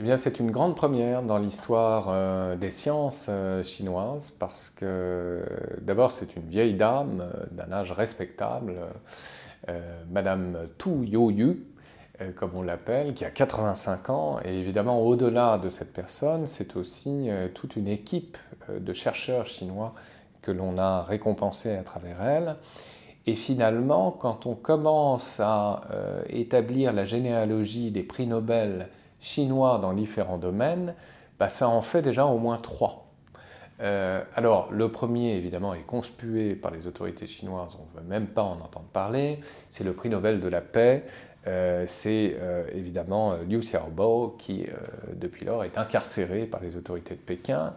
Eh bien, c'est une grande première dans l'histoire euh, des sciences euh, chinoises parce que d'abord, c'est une vieille dame euh, d'un âge respectable, Madame Tu Yo-Yu, comme on l'appelle, qui a 85 ans. Et évidemment, au-delà de cette personne, c'est aussi toute une équipe de chercheurs chinois que l'on a récompensé à travers elle. Et finalement, quand on commence à établir la généalogie des prix Nobel chinois dans différents domaines, bah, ça en fait déjà au moins trois. Euh, alors, le premier, évidemment, est conspué par les autorités chinoises, on ne veut même pas en entendre parler, c'est le prix Nobel de la paix euh, c'est euh, évidemment euh, Liu Xiaobo qui, depuis lors, est incarcéré par les autorités de Pékin,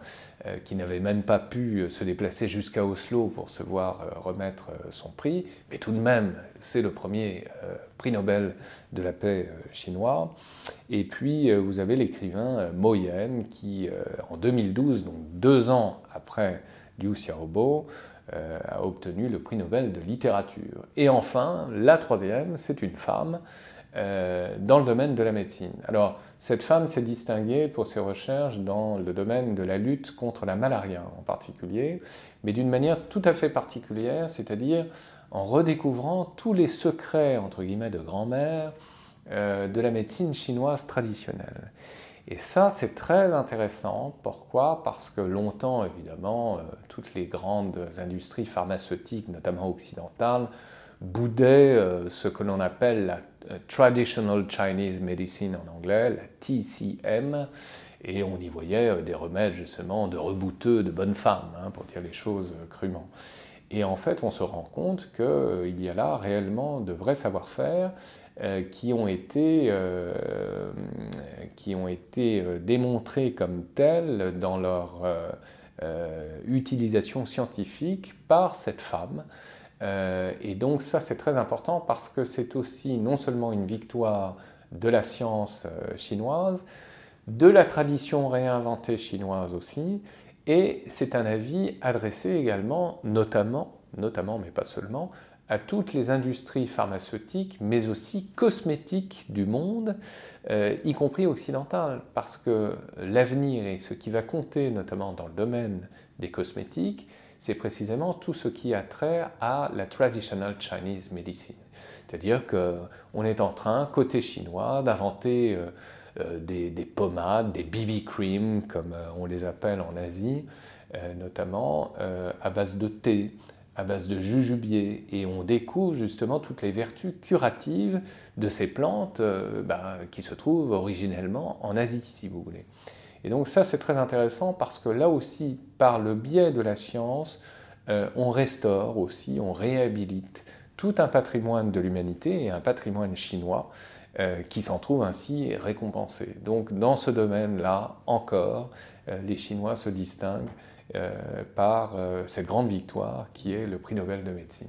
qui n'avait même pas pu se déplacer jusqu'à Oslo pour se voir remettre son prix, mais tout de même, c'est le premier prix Nobel de la paix chinois. Et puis, vous avez l'écrivain Mo Yen qui, en 2012, donc deux ans après Liu Xiaobo, euh, a obtenu le prix Nobel de littérature. Et enfin, la troisième, c'est une femme euh, dans le domaine de la médecine. Alors, cette femme s'est distinguée pour ses recherches dans le domaine de la lutte contre la malaria en particulier, mais d'une manière tout à fait particulière, c'est-à-dire en redécouvrant tous les secrets, entre guillemets, de grand-mère de la médecine chinoise traditionnelle. Et ça, c'est très intéressant. Pourquoi? Parce que longtemps, évidemment, euh, toutes les grandes industries pharmaceutiques, notamment occidentales, boudaient euh, ce que l'on appelle la euh, Traditional Chinese Medicine en anglais, la TCM, et on y voyait des remèdes justement de rebouteux, de bonnes femmes, hein, pour dire les choses crûment. Et en fait, on se rend compte qu'il y a là réellement de vrais savoir-faire euh, qui ont été, euh, qui ont été euh, démontrés comme tels dans leur utilisation scientifique par cette femme. et donc ça c'est très important parce que c'est aussi non seulement une victoire de la science chinoise, de la tradition réinventée chinoise aussi, et c'est un avis adressé également, notamment, notamment mais pas seulement, à toutes les industries pharmaceutiques, mais aussi cosmétiques du monde, euh, y compris occidentales, parce que l'avenir et ce qui va compter notamment dans le domaine des cosmétiques, c'est précisément tout ce qui a trait à la traditional Chinese medicine. C'est-à-dire qu'on est en train, côté chinois, d'inventer euh, des, des, pommades, des BB cream, comme on les appelle en Asie, notamment à base de thé, à base de jujubier et on découvre justement toutes les vertus curatives de ces plantes euh, ben, qui se trouvent originellement en Asie, si vous voulez. Et donc ça, c'est très intéressant parce que là aussi, par le biais de la science, euh, on restaure aussi, on réhabilite tout un patrimoine de l'humanité et un patrimoine chinois euh, qui s'en trouve ainsi récompensé. Donc dans ce domaine-là, encore, les Chinois se distinguent euh, par euh, cette grande victoire qui est le prix Nobel de médecine.